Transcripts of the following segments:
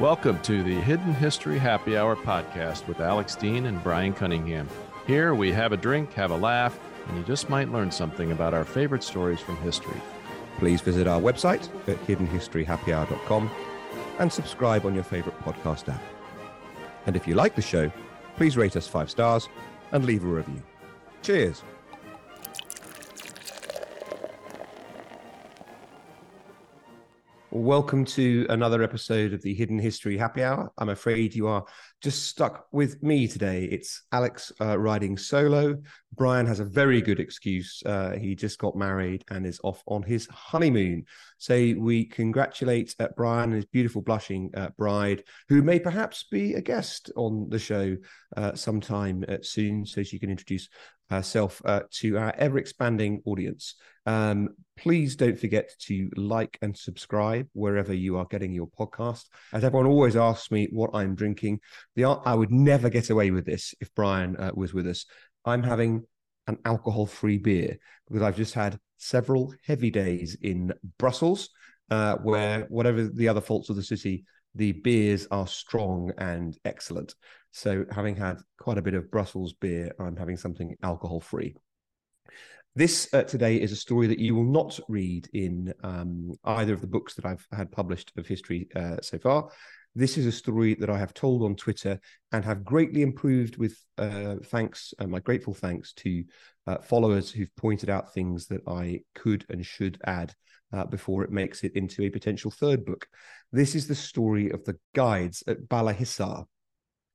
Welcome to the Hidden History Happy Hour podcast with Alex Dean and Brian Cunningham. Here we have a drink, have a laugh, and you just might learn something about our favorite stories from history. Please visit our website at hiddenhistoryhappyhour.com and subscribe on your favorite podcast app. And if you like the show, please rate us five stars and leave a review. Cheers. Welcome to another episode of the Hidden History Happy Hour. I'm afraid you are just stuck with me today. It's Alex uh, riding solo. Brian has a very good excuse. Uh, he just got married and is off on his honeymoon. So we congratulate uh, Brian and his beautiful blushing uh, bride, who may perhaps be a guest on the show uh, sometime uh, soon, so she can introduce herself to our ever expanding audience. Um, please don't forget to like and subscribe wherever you are getting your podcast. As everyone always asks me what I'm drinking, the I would never get away with this if Brian uh, was with us. I'm having an alcohol-free beer because I've just had several heavy days in Brussels, uh, where whatever the other faults of the city, the beers are strong and excellent. So, having had quite a bit of Brussels beer, I'm having something alcohol-free. This uh, today is a story that you will not read in um, either of the books that I've had published of history uh, so far. This is a story that I have told on Twitter and have greatly improved with uh, thanks, uh, my grateful thanks to uh, followers who've pointed out things that I could and should add uh, before it makes it into a potential third book. This is the story of the guides at Bala Hissar.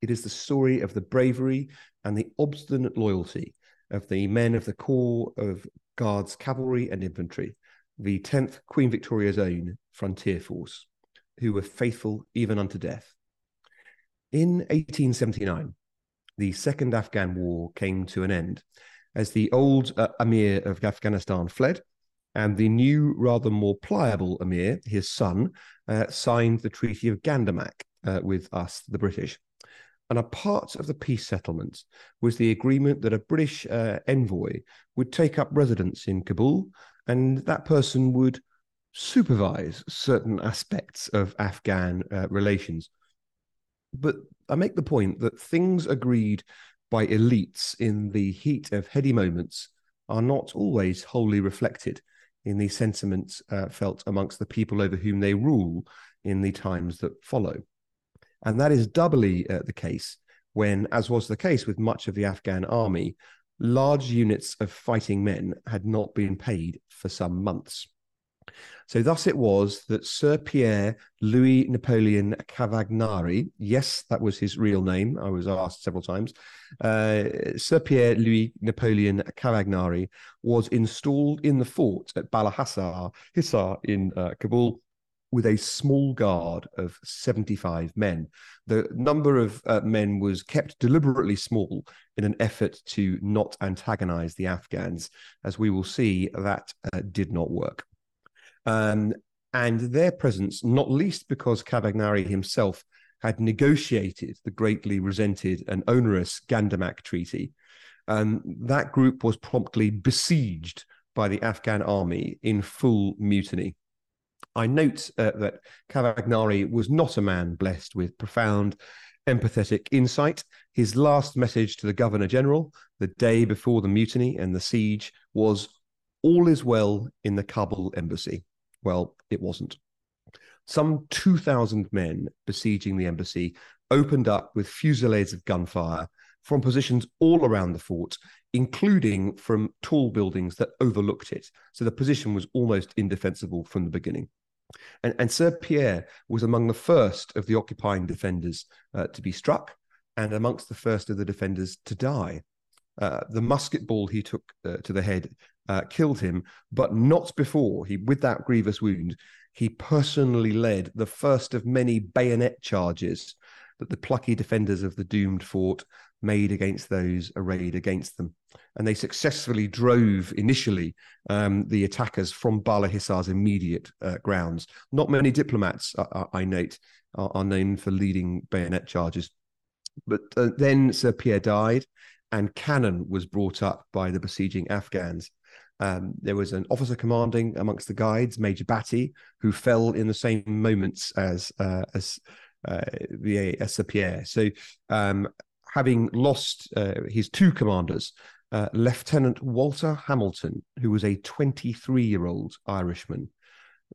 It is the story of the bravery and the obstinate loyalty of the men of the Corps of Guides Cavalry and Infantry, the 10th Queen Victoria's own frontier force, who were faithful even unto death. In 1879, the Second Afghan War came to an end as the old uh, Emir of Afghanistan fled, and the new, rather more pliable Amir, his son, uh, signed the Treaty of Gandamak uh, with us, the British. And a part of the peace settlement was the agreement that a British uh, envoy would take up residence in Kabul, and that person would supervise certain aspects of Afghan uh, relations. But I make the point that things agreed by elites in the heat of heady moments are not always wholly reflected in the sentiments uh, felt amongst the people over whom they rule in the times that follow. And that is doubly uh, the case when, as was the case with much of the Afghan army, large units of fighting men had not been paid for some months. So, thus it was that Sir Pierre Louis Napoleon Cavagnari, yes, that was his real name, I was asked several times, uh, Sir Pierre Louis Napoleon Cavagnari was installed in the fort at Bala Hissar, Hissar in uh, Kabul with a small guard of 75 men. The number of uh, men was kept deliberately small in an effort to not antagonize the Afghans. As we will see, that uh, did not work. Um, and their presence, not least because Cavagnari himself had negotiated the greatly resented and onerous Gandamak Treaty, um, that group was promptly besieged by the Afghan army in full mutiny. I note uh, that Cavagnari was not a man blessed with profound empathetic insight. His last message to the Governor General, the day before the mutiny and the siege, was All is well in the Kabul embassy. Well, it wasn't. Some 2,000 men besieging the embassy opened up with fusillades of gunfire from positions all around the fort, including from tall buildings that overlooked it. So the position was almost indefensible from the beginning. And, and Sir Pierre was among the first of the occupying defenders uh, to be struck and amongst the first of the defenders to die. Uh, the musket ball he took uh, to the head uh, killed him, but not before he, with that grievous wound, he personally led the first of many bayonet charges that the plucky defenders of the doomed fort made against those arrayed against them. And they successfully drove initially um, the attackers from Bala Hissar's immediate uh, grounds. Not many diplomats, uh, I note, are, are, known for leading bayonet charges. But uh, then Sir Pierre died, and cannon was brought up by the besieging Afghans. Um, there was an officer commanding amongst the guides, Major Batty, who fell in the same moments as uh, as uh, the Sapieha. So, um, having lost uh, his two commanders, uh, Lieutenant Walter Hamilton, who was a 23 year old Irishman,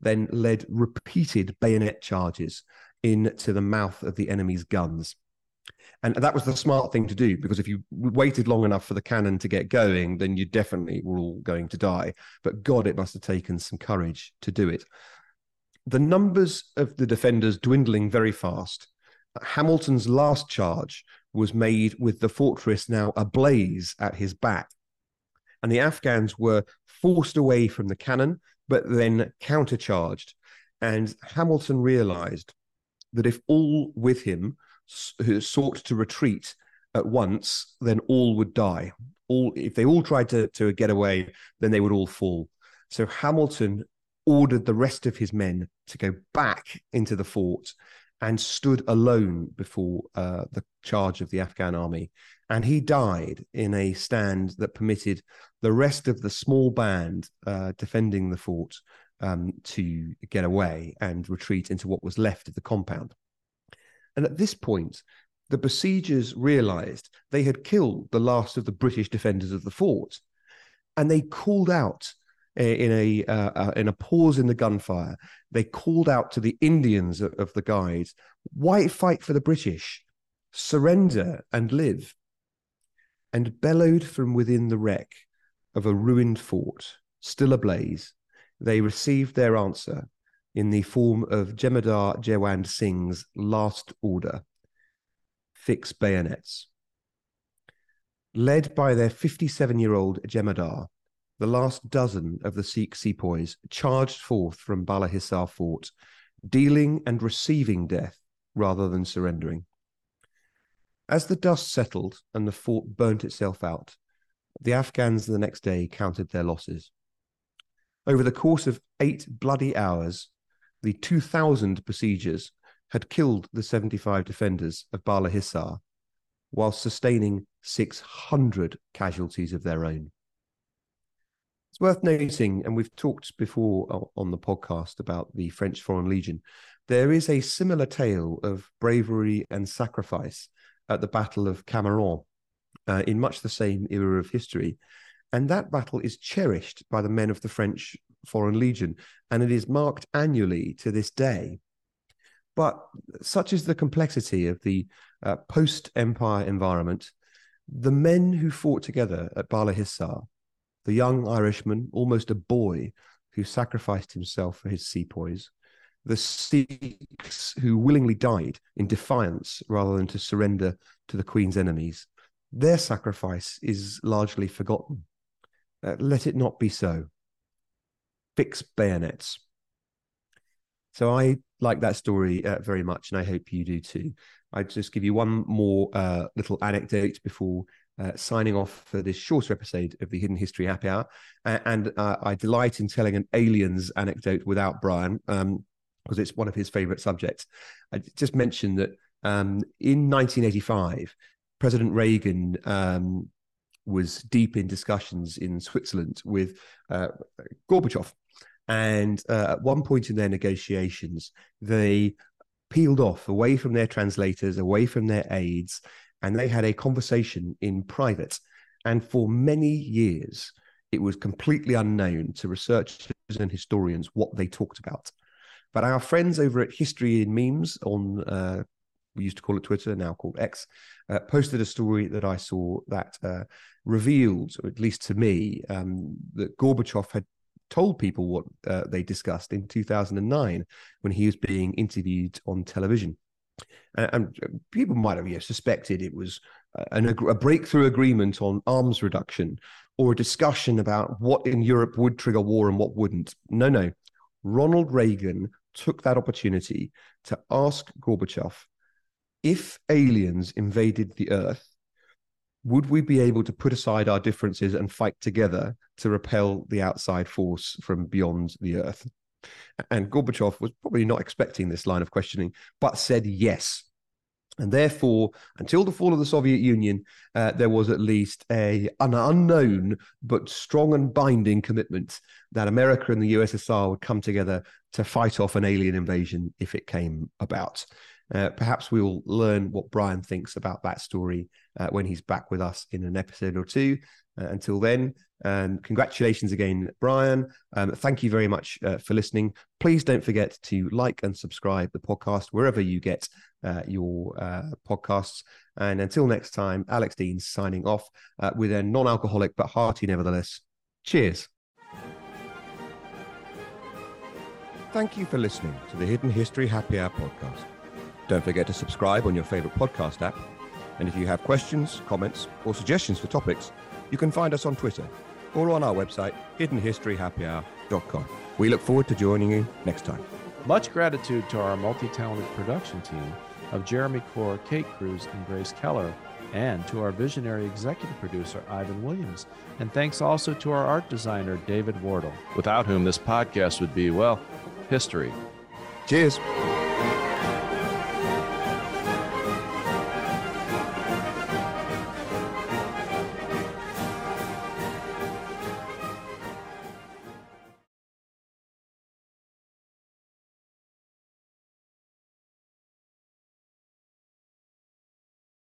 then led repeated bayonet charges into the mouth of the enemy's guns. And that was the smart thing to do because if you waited long enough for the cannon to get going, then you definitely were all going to die. But God, it must have taken some courage to do it. The numbers of the defenders dwindling very fast. Hamilton's last charge was made with the fortress now ablaze at his back. And the Afghans were forced away from the cannon, but then countercharged. And Hamilton realized that if all with him sought to retreat at once, then all would die. All if they all tried to, to get away, then they would all fall. So Hamilton ordered the rest of his men to go back into the fort and stood alone before uh, the charge of the Afghan army. And he died in a stand that permitted the rest of the small band uh, defending the fort um, to get away and retreat into what was left of the compound. And at this point, the besiegers realized they had killed the last of the British defenders of the fort. And they called out in a uh, uh, in a pause in the gunfire. They called out to the Indians of, the guides, "Why fight for the British? Surrender and live." And bellowed from within the wreck of a ruined fort, still ablaze, they received their answer in the form of Jemadar Jaiwand Singh's last order fix bayonets. Led by their 57 year old Jemadar, the last dozen of the Sikh sepoys charged forth from Bala Hissar fort, dealing and receiving death rather than surrendering. As the dust settled and the fort burnt itself out, the Afghans the next day counted their losses. Over the course of eight bloody hours, the 2,000 besiegers had killed the 75 defenders of Bala Hissar while sustaining 600 casualties of their own. It's worth noting, and we've talked before on the podcast about the French Foreign Legion, there is a similar tale of bravery and sacrifice at the Battle of Camerone uh, in much the same era of history. And that battle is cherished by the men of the French Foreign Legion, and it is marked annually to this day. But such is the complexity of the uh, post empire environment, the men who fought together at Bala Hissar the young Irishman, almost a boy, who sacrificed himself for his sepoys, the Sikhs who willingly died in defiance rather than to surrender to the Queen's enemies. Their sacrifice is largely forgotten. Uh, let it not be so. Fix bayonets. So I like that story uh, very much, and I hope you do too. I just give you one more uh, little anecdote before uh, signing off for this shorter episode of the Hidden History Happy Hour. and uh, I delight in telling an aliens anecdote without Brian um, because it's one of his favorite subjects. I just mentioned that um, in 1985, President Reagan um, was deep in discussions in Switzerland with uh, Gorbachev. And uh, at one point in their negotiations, they peeled off away from their translators, away from their aides, and they had a conversation in private. And for many years, it was completely unknown to researchers and historians what they talked about. But our friends over at History in Memes on, uh, we used to call it Twitter, now called X, uh, posted a story that I saw that uh, revealed, or at least to me, um, that Gorbachev had told people what uh, they discussed in 2009 when he was being interviewed on television and people might have suspected it was an, a breakthrough agreement on arms reduction or a discussion about what in Europe would trigger war and what wouldn't. No, no. Ronald Reagan took that opportunity to ask Gorbachev if aliens invaded the Earth, would we be able to put aside our differences and fight together to repel the outside force from beyond the Earth? And Gorbachev was probably not expecting this line of questioning, but said yes. And therefore, until the fall of the Soviet Union, uh, there was at least a, an unknown but strong and binding commitment that America and the USSR would come together to fight off an alien invasion if it came about. Uh, perhaps we will learn what Brian thinks about that story uh, when he's back with us in an episode or two. Uh, until then, um, congratulations again, Brian. Um, thank you very much uh, for listening. Please don't forget to like and subscribe the podcast wherever you get uh, your uh, podcasts. And until next time, Alex Dean signing off uh, with a non alcoholic but hearty nevertheless. Cheers. Thank you for listening to the Hidden History Happy Hour podcast. Don't forget to subscribe on your favorite podcast app. And if you have questions, comments, or suggestions for topics, you can find us on Twitter or on our website, hiddenhistoryhappyhour.com. We look forward to joining you next time. Much gratitude to our multi talented production team of Jeremy Core, Kate Cruz, and Grace Keller, and to our visionary executive producer, Ivan Williams. And thanks also to our art designer, David Wardle, without whom this podcast would be, well, history. Cheers.